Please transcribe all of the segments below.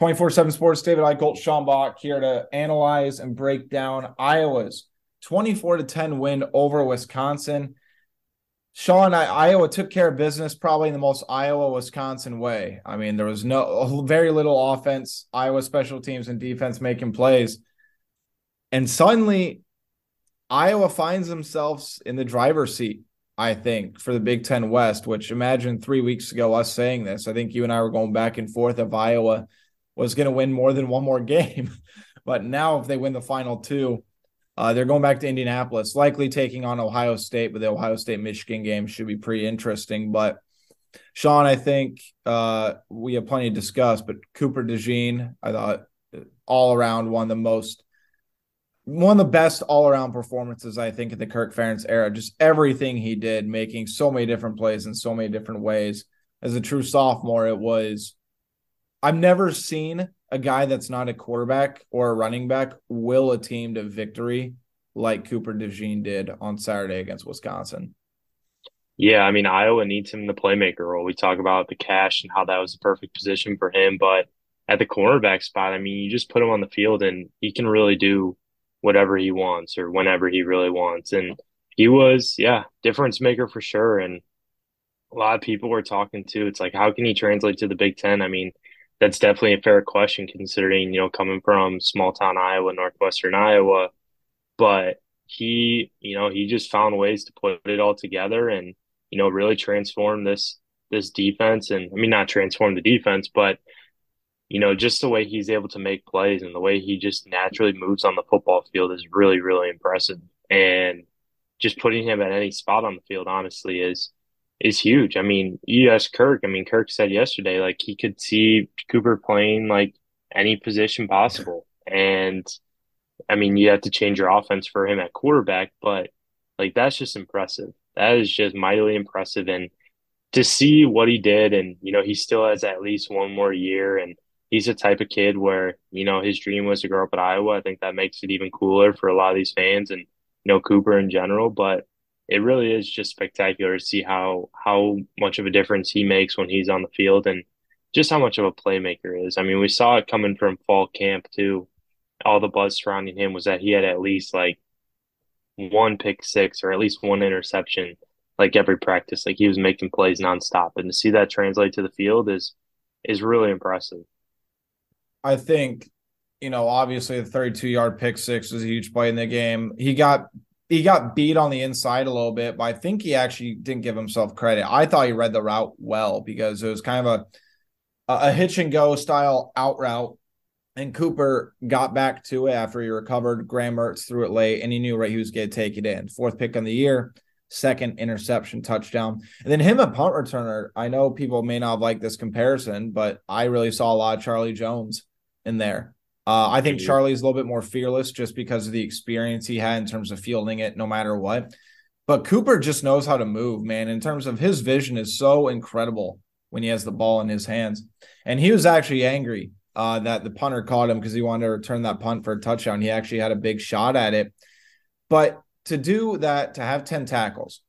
24 7 Sports, David Eickholt, Sean Bach here to analyze and break down Iowa's 24 to 10 win over Wisconsin. Sean, I, Iowa took care of business probably in the most Iowa Wisconsin way. I mean, there was no very little offense, Iowa special teams and defense making plays. And suddenly, Iowa finds themselves in the driver's seat, I think, for the Big Ten West, which imagine three weeks ago us saying this. I think you and I were going back and forth of Iowa was going to win more than one more game. but now, if they win the final two, uh, they're going back to Indianapolis, likely taking on Ohio State, but the Ohio State Michigan game should be pretty interesting. But Sean, I think uh, we have plenty to discuss, but Cooper DeJean, I thought all around one of the most, one of the best all around performances, I think, in the Kirk Ferentz era. Just everything he did, making so many different plays in so many different ways. As a true sophomore, it was I've never seen a guy that's not a quarterback or a running back will a team to victory like Cooper DeJean did on Saturday against Wisconsin. Yeah, I mean Iowa needs him in the playmaker role. We talk about the cash and how that was the perfect position for him, but at the cornerback spot, I mean, you just put him on the field and he can really do whatever he wants or whenever he really wants. And he was, yeah, difference maker for sure. And a lot of people were talking to, it's like, how can he translate to the Big Ten? I mean, that's definitely a fair question considering, you know, coming from small town Iowa, northwestern Iowa. But he, you know, he just found ways to put it all together and, you know, really transform this this defense and I mean not transform the defense, but you know, just the way he's able to make plays and the way he just naturally moves on the football field is really, really impressive. And just putting him at any spot on the field, honestly, is is huge. I mean, you ask Kirk. I mean, Kirk said yesterday like he could see Cooper playing like any position possible, and I mean, you have to change your offense for him at quarterback, but like that's just impressive. That is just mightily impressive, and to see what he did, and you know, he still has at least one more year, and he's the type of kid where you know his dream was to grow up at Iowa. I think that makes it even cooler for a lot of these fans and you know Cooper in general, but it really is just spectacular to see how how much of a difference he makes when he's on the field and just how much of a playmaker is. I mean, we saw it coming from fall camp too. All the buzz surrounding him was that he had at least like one pick six or at least one interception like every practice. Like he was making plays nonstop. And to see that translate to the field is is really impressive. I think, you know, obviously the 32 yard pick six was a huge play in the game. He got he got beat on the inside a little bit, but I think he actually didn't give himself credit. I thought he read the route well because it was kind of a a hitch and go style out route. And Cooper got back to it after he recovered. Graham Mertz threw it late, and he knew right he was going to take it in. Fourth pick on the year, second interception touchdown. And then him a punt returner. I know people may not like this comparison, but I really saw a lot of Charlie Jones in there. Uh, I think Charlie's a little bit more fearless just because of the experience he had in terms of fielding it no matter what. But Cooper just knows how to move, man. In terms of his vision is so incredible when he has the ball in his hands. And he was actually angry uh, that the punter caught him because he wanted to return that punt for a touchdown. He actually had a big shot at it. But to do that, to have 10 tackles,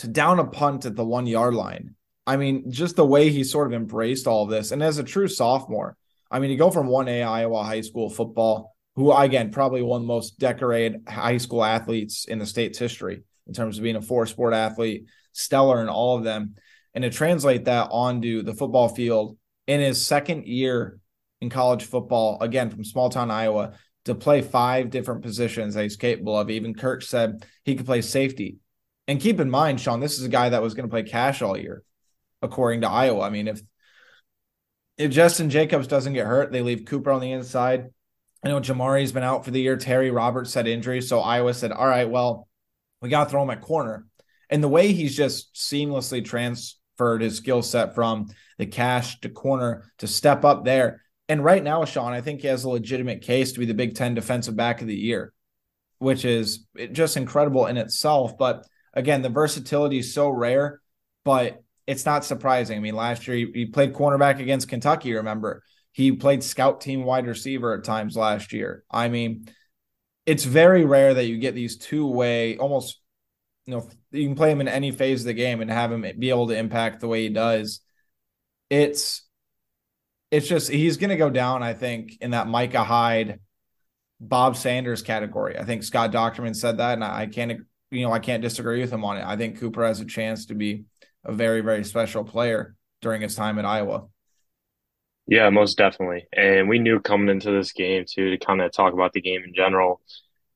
to down a punt at the one yard line, I mean, just the way he sort of embraced all of this. And as a true sophomore, I mean, you go from 1A Iowa high school football, who again probably one of the most decorated high school athletes in the state's history in terms of being a four sport athlete, stellar in all of them. And to translate that onto the football field in his second year in college football, again from small town Iowa, to play five different positions that he's capable of. Even Kirk said he could play safety. And keep in mind, Sean, this is a guy that was going to play cash all year, according to Iowa. I mean, if if Justin Jacobs doesn't get hurt, they leave Cooper on the inside. I know Jermari's been out for the year. Terry Roberts had injury. So Iowa said, all right, well, we got to throw him at corner. And the way he's just seamlessly transferred his skill set from the cash to corner to step up there. And right now, Sean, I think he has a legitimate case to be the Big Ten defensive back of the year, which is just incredible in itself. But again, the versatility is so rare, but it's not surprising. I mean, last year he, he played cornerback against Kentucky, remember? He played scout team wide receiver at times last year. I mean, it's very rare that you get these two way, almost, you know, you can play him in any phase of the game and have him be able to impact the way he does. It's, it's just, he's going to go down, I think, in that Micah Hyde, Bob Sanders category. I think Scott Dochterman said that, and I can't, you know, I can't disagree with him on it. I think Cooper has a chance to be a very, very special player during his time at Iowa. Yeah, most definitely. And we knew coming into this game too, to kind of talk about the game in general.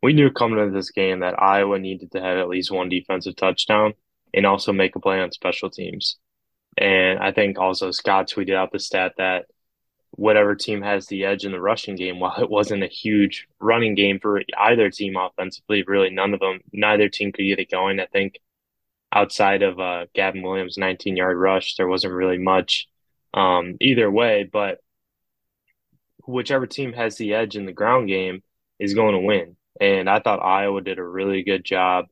We knew coming into this game that Iowa needed to have at least one defensive touchdown and also make a play on special teams. And I think also Scott tweeted out the stat that whatever team has the edge in the rushing game, while it wasn't a huge running game for either team offensively, really none of them, neither team could get it going. I think outside of uh, Gavin Williams' 19 yard rush, there wasn't really much um, either way. But whichever team has the edge in the ground game is going to win. And I thought Iowa did a really good job.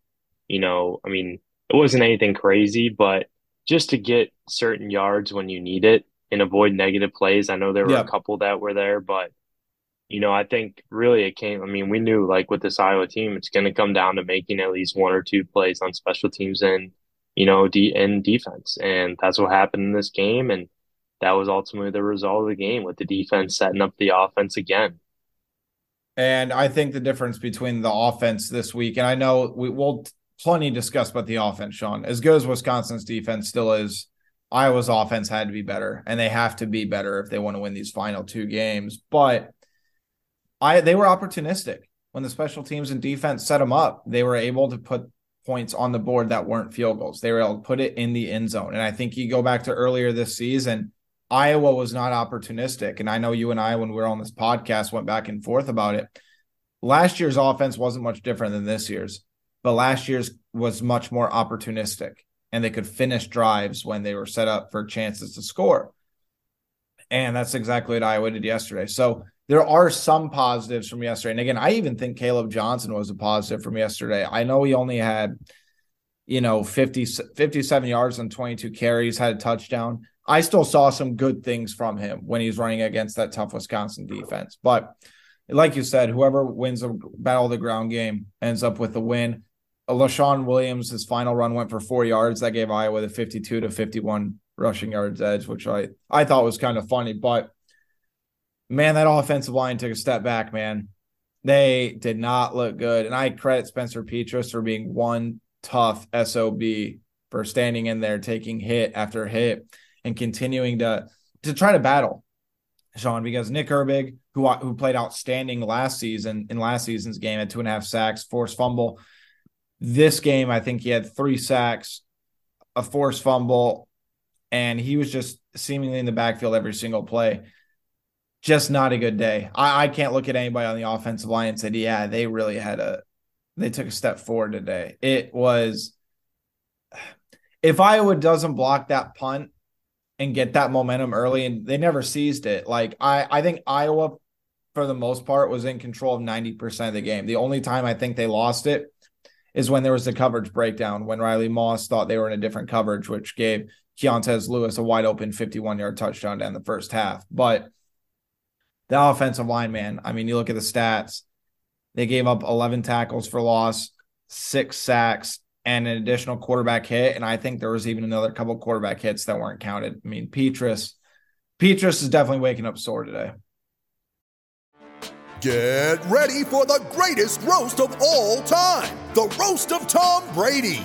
You know, I mean, it wasn't anything crazy, but just to get certain yards when you need it and avoid negative plays. I know there were a couple that were there, but you know, I think really it came. I mean, we knew like with this Iowa team, it's going to come down to making at least one or two plays on special teams and you know, de- in defense, and that's what happened in this game, and that was ultimately the result of the game with the defense setting up the offense again. And I think the difference between the offense this week, and I know we will plenty discuss about the offense, Sean. As good as Wisconsin's defense still is, Iowa's offense had to be better, and they have to be better if they want to win these final two games. But I they were opportunistic when the special teams and defense set them up. They were able to put points on the board that weren't field goals. They were able to put it in the end zone. And I think you go back to earlier this season, Iowa was not opportunistic. And I know you and I, when we were on this podcast, went back and forth about it. Last year's offense wasn't much different than this year's, but last year's was much more opportunistic and they could finish drives when they were set up for chances to score. And that's exactly what Iowa did yesterday. So there are some positives from yesterday. And again, I even think Caleb Johnson was a positive from yesterday. I know he only had, you know, 50, 57 yards and 22 carries, had a touchdown. I still saw some good things from him when he's running against that tough Wisconsin defense. But like you said, whoever wins the battle of the ground game ends up with the win. Uh, Leshon Williams, his final run went for four yards. That gave Iowa the 52 to 51 rushing yards edge, which I, I thought was kind of funny. But man, that offensive line took a step back, man. They did not look good. And I credit Spencer Petras for being one tough SOB for standing in there, taking hit after hit, and continuing to to try to battle, Sean, because Nick Herbig, who who played outstanding last season in last season's game, had two and a half sacks, forced fumble. This game, I think he had three sacks, a forced fumble, and he was just seemingly in the backfield every single play just not a good day. I, I can't look at anybody on the offensive line and say, yeah, they really had a they took a step forward today. It was if Iowa doesn't block that punt and get that momentum early, and they never seized it. Like I, I think Iowa, for the most part, was in control of ninety percent of the game. The only time I think they lost it is when there was the coverage breakdown when Riley Moss thought they were in a different coverage, which gave Keontez Lewis a wide open fifty-one yard touchdown down the first half, but the offensive line, man. I mean, you look at the stats. They gave up 11 tackles for loss, six sacks, and an additional quarterback hit. And I think there was even another couple quarterback hits that weren't counted. I mean, Petras, Petras is definitely waking up sore today. Get ready for the greatest roast of all time the Roast of Tom Brady,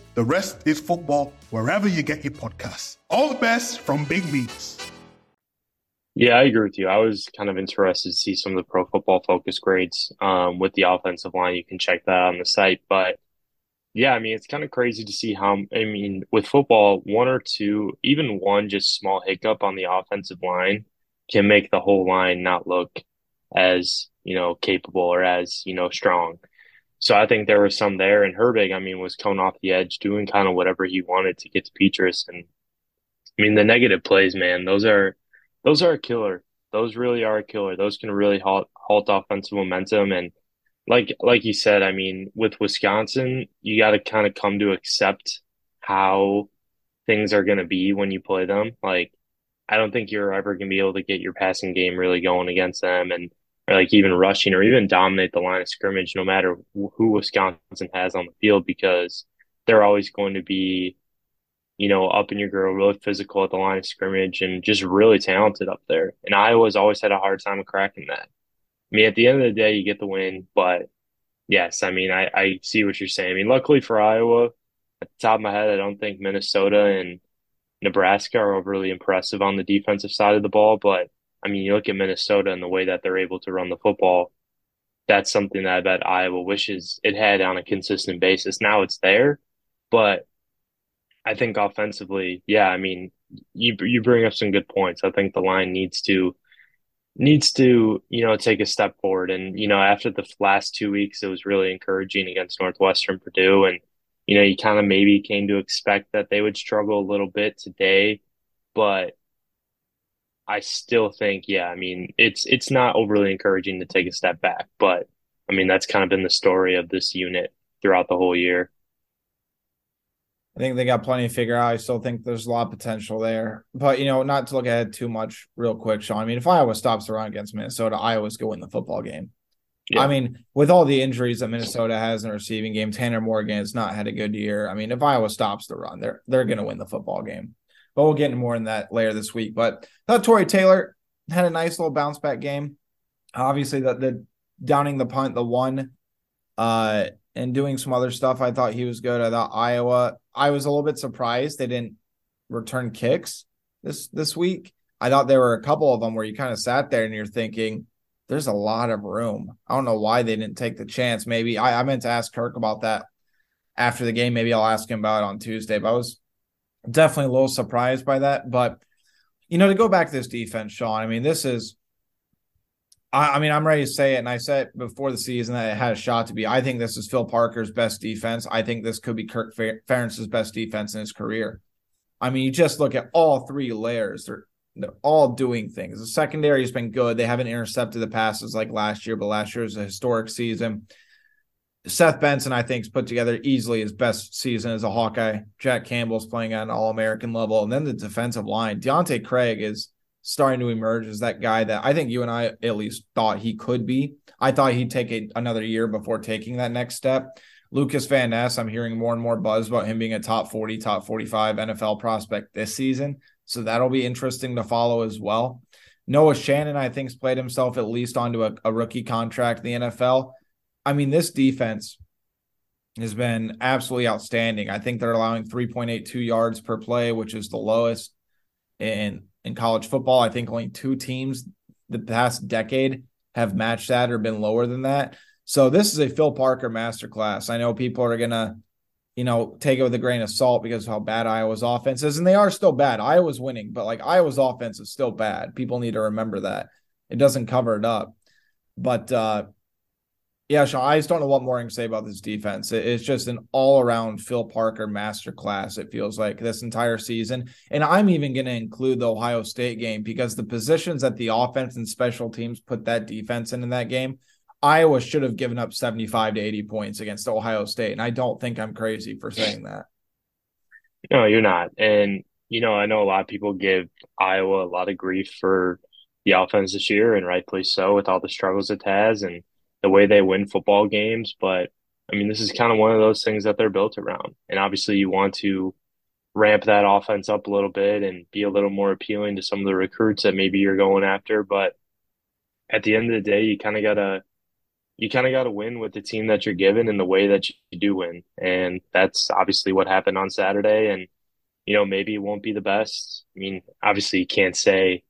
The Rest is Football wherever you get your podcasts. All the best from Big Meats. Yeah, I agree with you. I was kind of interested to see some of the pro football focus grades um, with the offensive line. You can check that on the site. But yeah, I mean, it's kind of crazy to see how, I mean, with football, one or two, even one just small hiccup on the offensive line can make the whole line not look as, you know, capable or as, you know, strong. So I think there was some there. And Herbig, I mean, was coming off the edge, doing kind of whatever he wanted to get to Petras. And I mean, the negative plays, man, those are those are a killer. Those really are a killer. Those can really halt halt offensive momentum. And like like you said, I mean, with Wisconsin, you got to kind of come to accept how things are going to be when you play them. Like, I don't think you're ever going to be able to get your passing game really going against them, and or like even rushing or even dominate the line of scrimmage, no matter who Wisconsin has on the field, because they're always going to be you know, up in your grill, really physical at the line of scrimmage and just really talented up there. And Iowa's always had a hard time cracking that. I mean, at the end of the day, you get the win, but yes, I mean, I, I see what you're saying. I mean, luckily for Iowa, at the top of my head, I don't think Minnesota and Nebraska are overly impressive on the defensive side of the ball. But I mean, you look at Minnesota and the way that they're able to run the football, that's something that I bet Iowa wishes it had on a consistent basis. Now it's there, but I think offensively, yeah, I mean, you you bring up some good points. I think the line needs to needs to you know take a step forward, and you know after the last two weeks, it was really encouraging against Northwestern Purdue, and you know you kind of maybe came to expect that they would struggle a little bit today, but I still think, yeah, I mean, it's it's not overly encouraging to take a step back, but I mean that's kind of been the story of this unit throughout the whole year. I think they got plenty to figure out. I still think there's a lot of potential there. But, you know, not to look ahead too much real quick, Sean. I mean, if Iowa stops the run against Minnesota, Iowa's going to win the football game. Yeah. I mean, with all the injuries that Minnesota has in the receiving game, Tanner Morgan has not had a good year. I mean, if Iowa stops the run, they're they're going to win the football game. But we'll get into more in that later this week. But thought Tory Taylor had a nice little bounce back game. Obviously, the, the downing the punt, the one, uh, and doing some other stuff. I thought he was good. I thought Iowa I was a little bit surprised they didn't return kicks this this week. I thought there were a couple of them where you kind of sat there and you're thinking, there's a lot of room. I don't know why they didn't take the chance. Maybe I, I meant to ask Kirk about that after the game. Maybe I'll ask him about it on Tuesday. But I was definitely a little surprised by that. But you know, to go back to this defense, Sean, I mean, this is I, I, mean, I'm ready to say it, and I said before the season that it had a shot to be. I think this is Phil Parker's best defense. I think this could be Kirk Ferentz's best defense in his career. I mean, you just look at all three layers; they're they're all doing things. The secondary has been good. They haven't intercepted the passes like last year, but last year was a historic season. Seth Benson, I think, has put together easily his best season as a Hawkeye. Jack Campbell's playing at an All American level, and then the defensive line. Deontae Craig is starting to emerge as that guy that I think you and I at least thought he could be. I thought he'd take a, another year before taking that next step. Lucas Van Ness, I'm hearing more and more buzz about him being a top 40, top 45 NFL prospect this season. So that'll be interesting to follow as well. Noah Shannon, I think, has played himself at least onto a, a rookie contract in the NFL. I mean, this defense has been absolutely outstanding. I think they're allowing 3.82 yards per play, which is the lowest in in college football. I think only two teams the past decade have matched that or been lower than that. So this is a Phil Parker masterclass. I know people are gonna, you know, take it with a grain of salt because of how bad Iowa's offense is, and they are still bad. Iowa's winning, but like Iowa's offense is still bad. People need to remember that. It doesn't cover it up. But uh Yeah, Sean, I just don't know what more I can say about this defense. It's just an all around Phil Parker masterclass, it feels like this entire season. And I'm even going to include the Ohio State game because the positions that the offense and special teams put that defense in in that game, Iowa should have given up 75 to 80 points against Ohio State. And I don't think I'm crazy for saying that. No, you're not. And, you know, I know a lot of people give Iowa a lot of grief for the offense this year, and rightfully so with all the struggles it has. And, the way they win football games. But I mean, this is kind of one of those things that they're built around. And obviously, you want to ramp that offense up a little bit and be a little more appealing to some of the recruits that maybe you're going after. But at the end of the day, you kind of gotta you kind of got to win with the team that you're given and the way that you do win. And that's obviously what happened on Saturday. And, you know, maybe it won't be the best. I mean, obviously, you can't say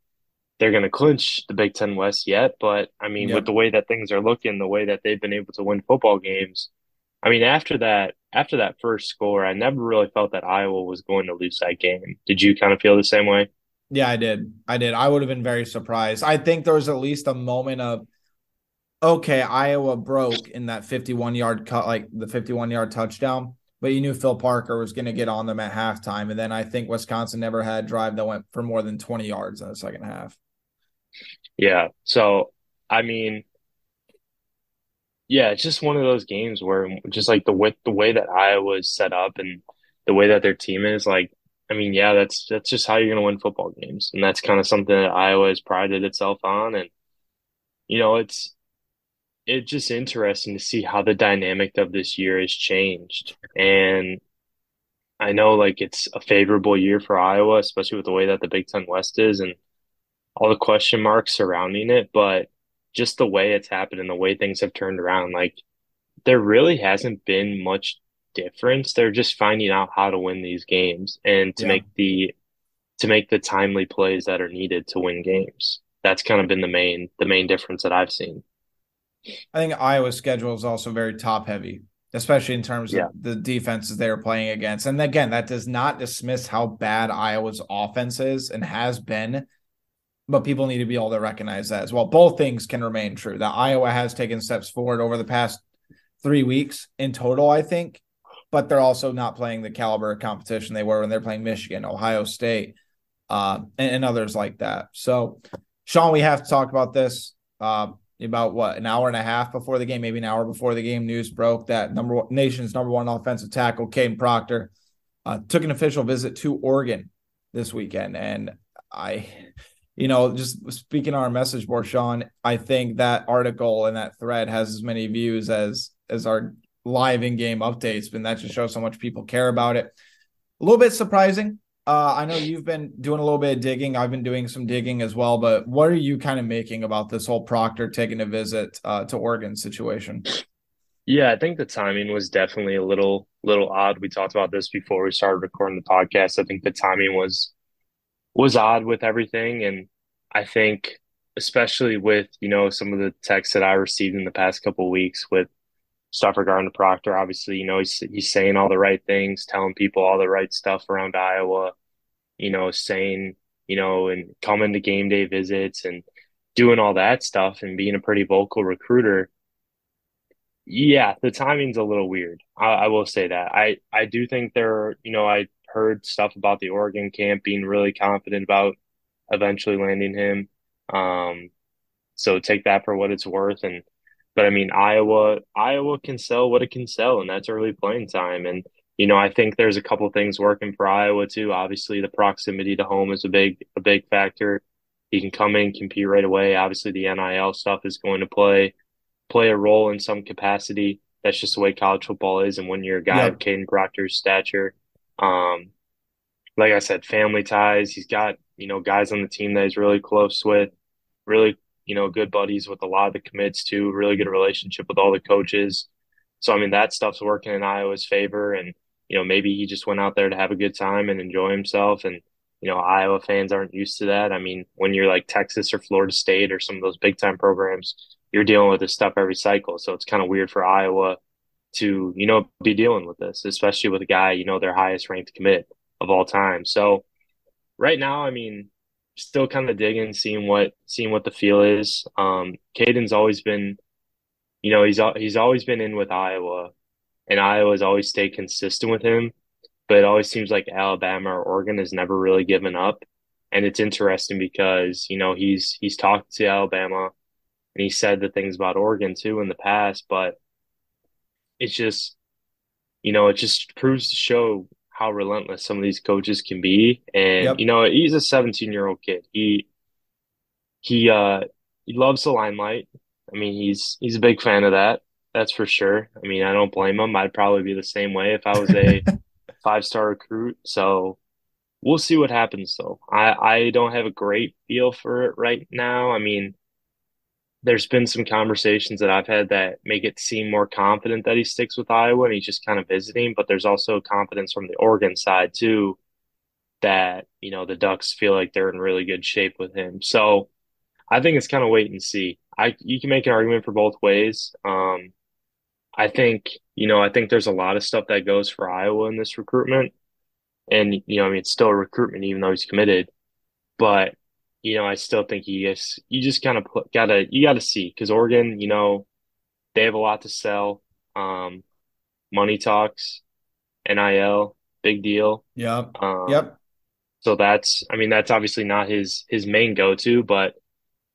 they're going to clinch the Big Ten West yet. But I mean, yep. with the way that things are looking, the way that they've been able to win football games, I mean, after that, after that first score, I never really felt that Iowa was going to lose that game. Did you kind of feel the same way? Yeah, I did. I did. I would have been very surprised. I think there was at least a moment of, okay, Iowa broke in that 51 yard cut, like the 51 yard touchdown, but you knew Phil Parker was going to get on them at halftime. And then I think Wisconsin never had a drive that went for more than 20 yards in the second half. Yeah. So, I mean, yeah, it's just one of those games where just like the with the way that Iowa is set up and the way that their team is, like, I mean, yeah, that's that's just how you're to win football games, and that's kind of something that Iowa has prided itself on, and you know, it's it's just interesting to see how the dynamic of this year has changed, and I know like it's a favorable year for Iowa, especially with the way that the Big Ten West is, and all the question marks surrounding it, but just the way it's happened and the way things have turned around, like there really hasn't been much difference. They're just finding out how to win these games and to yeah. make the to make the timely plays that are needed to win games. That's kind of been the main the main difference that I've seen. I think Iowa's schedule is also very top heavy, especially in terms yeah. of the defenses they are playing against. And again, that does not dismiss how bad Iowa's offense is and has been but people need to be able to recognize that as well. Both things can remain true. That Iowa has taken steps forward over the past three weeks in total, I think, but they're also not playing the caliber of competition they were when they're playing Michigan, Ohio State, uh, and, and, others like that. So, Sean, we have to talk about this. Uh, about what an hour and a half before the game, maybe an hour before the game, news broke that number one, nation's number one offensive tackle, Kadyn Proctor, uh, took an official visit to Oregon this weekend, and I you know, just speaking on our message board, Sean, I think that article and that thread has as many views as as our live in-game updates, and that just shows how much people care about it. A little bit surprising. Uh, I know you've been doing a little bit of digging. I've been doing some digging as well. But what are you kind of making about this whole Proctor taking a visit uh, to Oregon situation? Yeah, I think the timing was definitely a little little odd. We talked about this before we started recording the podcast. I think the timing was was odd with everything. And I think, especially with, you know, some of the texts that I received in the past couple weeks with stuff regarding the Proctor, obviously, you know, he's, he's saying all the right things, telling people all the right stuff around Iowa, you know, saying, you know, and coming to game day visits and doing all that stuff and being a pretty vocal recruiter. Yeah, the timing's a little weird. I, I will say that. I, I do think there, you know, I heard stuff about the Oregon camp being really confident about eventually landing him. Um, so take that for what it's worth. And but I mean Iowa, Iowa can sell what it can sell, and that's early playing time. And you know, I think there's a couple things working for Iowa too. Obviously, the proximity to home is a big a big factor. He can come in, compete right away. Obviously, the NIL stuff is going to play play a role in some capacity. That's just the way college football is. And when you're a guy yep. of Kadyn Proctor's stature, um, like I said, family ties. He's got you know guys on the team that he's really close with, really you know good buddies with a lot of the commits too. Really good relationship with all the coaches. So I mean that stuff's working in Iowa's favor, and you know maybe he just went out there to have a good time and enjoy himself. And you know Iowa fans aren't used to that. I mean when you're like Texas or Florida State or some of those big time programs, you're dealing with this stuff every cycle. So it's kind of weird for Iowa to you know be dealing with this, especially with a guy you know their highest ranked commit of all time. So right now, I mean, still kind of digging, seeing what seeing what the feel is. Um, Kadyn's always been you know, he's he's always been in with Iowa, and Iowa's always stayed consistent with him. But it always seems like Alabama or Oregon has never really given up. And it's interesting because you know he's he's talked to Alabama, and he said the things about Oregon too in the past. But it's just, you know, it just proves to show how relentless some of these coaches can be. And yep. you know, he's a 17 year old kid. He he uh he loves the limelight. I mean, he's he's a big fan of that. That's for sure. I mean, I don't blame him. I'd probably be the same way if I was a five star recruit. So we'll see what happens though. I, I don't have a great feel for it right now. I mean, there's been some conversations that I've had that make it seem more confident that he sticks with Iowa and he's just kind of visiting, but there's also confidence from the Oregon side too that, you know, the Ducks feel like they're in really good shape with him. So I think it's kind of wait and see. I you can make an argument for both ways. Um, I think you know I think there's a lot of stuff that goes for Iowa in this recruitment, and you know I mean it's still a recruitment even though he's committed, but you know I still think he is. You just kind of put, gotta you gotta see because Oregon, you know, they have a lot to sell. Um, money talks, NIL, big deal. Yep. Um, yep. So that's I mean that's obviously not his his main go to, but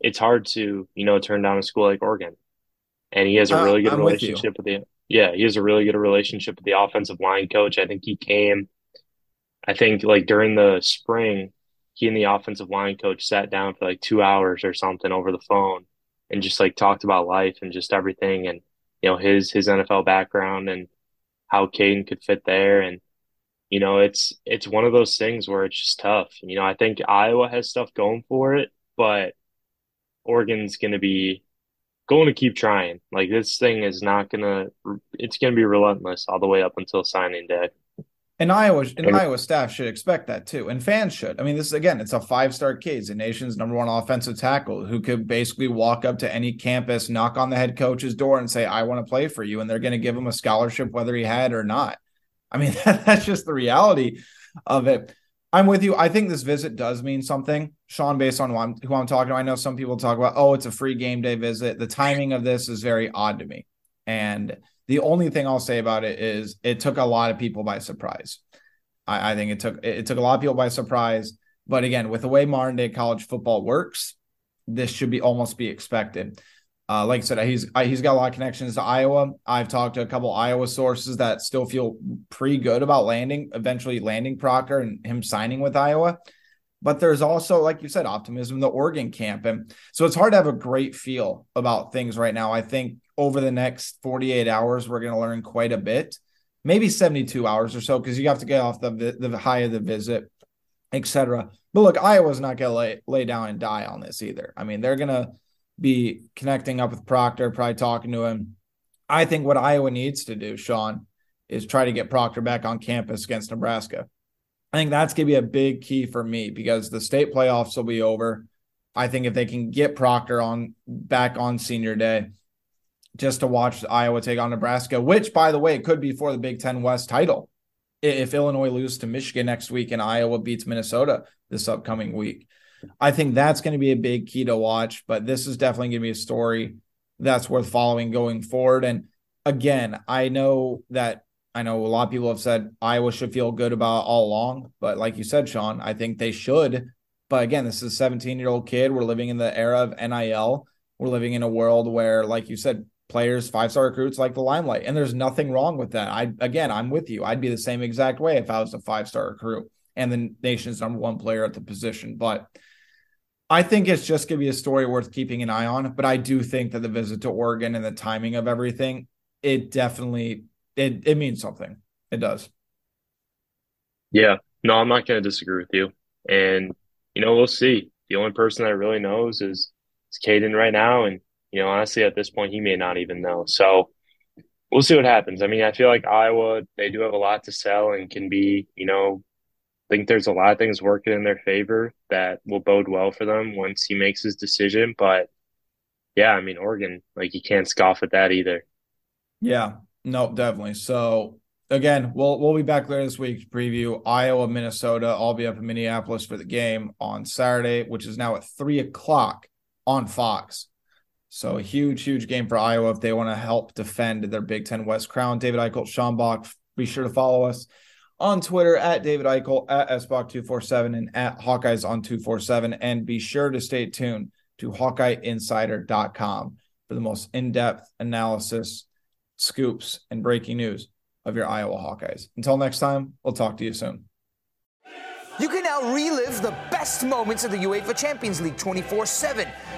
it's hard to you know turn down a school like Oregon, and he has a really good uh, relationship with, with the yeah he has a really good relationship with the offensive line coach. I think he came, I think like during the spring, he and the offensive line coach sat down for like two hours or something over the phone, and just like talked about life and just everything, and you know his his NFL background and how Kadyn could fit there and you know it's it's one of those things where it's just tough you know i think iowa has stuff going for it but Oregon's going to be going to keep trying. Like this thing is not going to, it's going to be relentless all the way up until signing day. And Iowa and, Iowa staff should expect that too, and fans should. I mean, this is again, it's a five-star kid, the nation's number one offensive tackle who could basically walk up to any campus, knock on the head coach's door, and say, "I want to play for you," and they're going to give him a scholarship whether he had or not. I mean, that's just the reality of it. I'm with you. I think this visit does mean something, Sean, based on who I'm, who I'm talking to. I know some people talk about, oh, it's a free game day visit. The timing of this is very odd to me. And the only thing I'll say about it is it took a lot of people by surprise. I, I think it took it took a lot of people by surprise. But again, with the way modern day college football works, this should be almost be expected. Uh, like I said, he's he's got a lot of connections to Iowa. I've talked to a couple Iowa sources that still feel pretty good about landing, eventually landing Proctor and him signing with Iowa. But there's also, like you said, optimism the Oregon camp, and so it's hard to have a great feel about things right now. I think over the next 48 hours, we're going to learn quite a bit, maybe 72 hours or so, because you have to get off the the high of the visit, etc. But look, Iowa's not going to lay lay down and die on this either. I mean, they're going to be connecting up with Proctor, probably talking to him. I think what Iowa needs to do, Sean, is try to get Proctor back on campus against Nebraska. I think that's going to be a big key for me because the state playoffs will be over. I think if they can get Proctor on back on senior day, just to watch Iowa take on Nebraska, which by the way could be for the Big Ten West title. If Illinois loses to Michigan next week and Iowa beats Minnesota this upcoming week. I think that's going to be a big key to watch, but this is definitely going to be a story that's worth following going forward. And again, I know that I know a lot of people have said Iowa should feel good about all along, but like you said, Sean, I think they should. But again, this is a 17 year old kid. We're living in the era of NIL. We're living in a world where, like you said, players, five star recruits like the limelight. And there's nothing wrong with that. I, again, I'm with you. I'd be the same exact way if I was a five star recruit and the nation's number one player at the position. But I think it's just going to be a story worth keeping an eye on. But I do think that the visit to Oregon and the timing of everything, it definitely it it means something. It does. Yeah, no, I'm not going to disagree with you. And you know, we'll see. The only person that really knows is is Kadyn right now, and you know, honestly, at this point, he may not even know. So we'll see what happens. I mean, I feel like Iowa they do have a lot to sell and can be, you know, I think there's a lot of things working in their favor that will bode well for them once he makes his decision. But yeah, I mean, Oregon, like you can't scoff at that either. Yeah, no, definitely. So again, we'll we'll be back later this week to preview Iowa, Minnesota. I'll be up in Minneapolis for the game on Saturday, which is now at three o'clock on Fox. So a huge, huge game for Iowa if they want to help defend their Big Ten West crown. David Eickholt, Sean Bach, be sure to follow us on Twitter at David Eickholt, at SBach247, and at Hawkeyes on 247. And be sure to stay tuned to HawkeyeInsider.com for the most in depth analysis, scoops, and breaking news of your Iowa Hawkeyes. Until next time, we'll talk to you soon. You can now relive the best moments of the UEFA Champions League 24 7.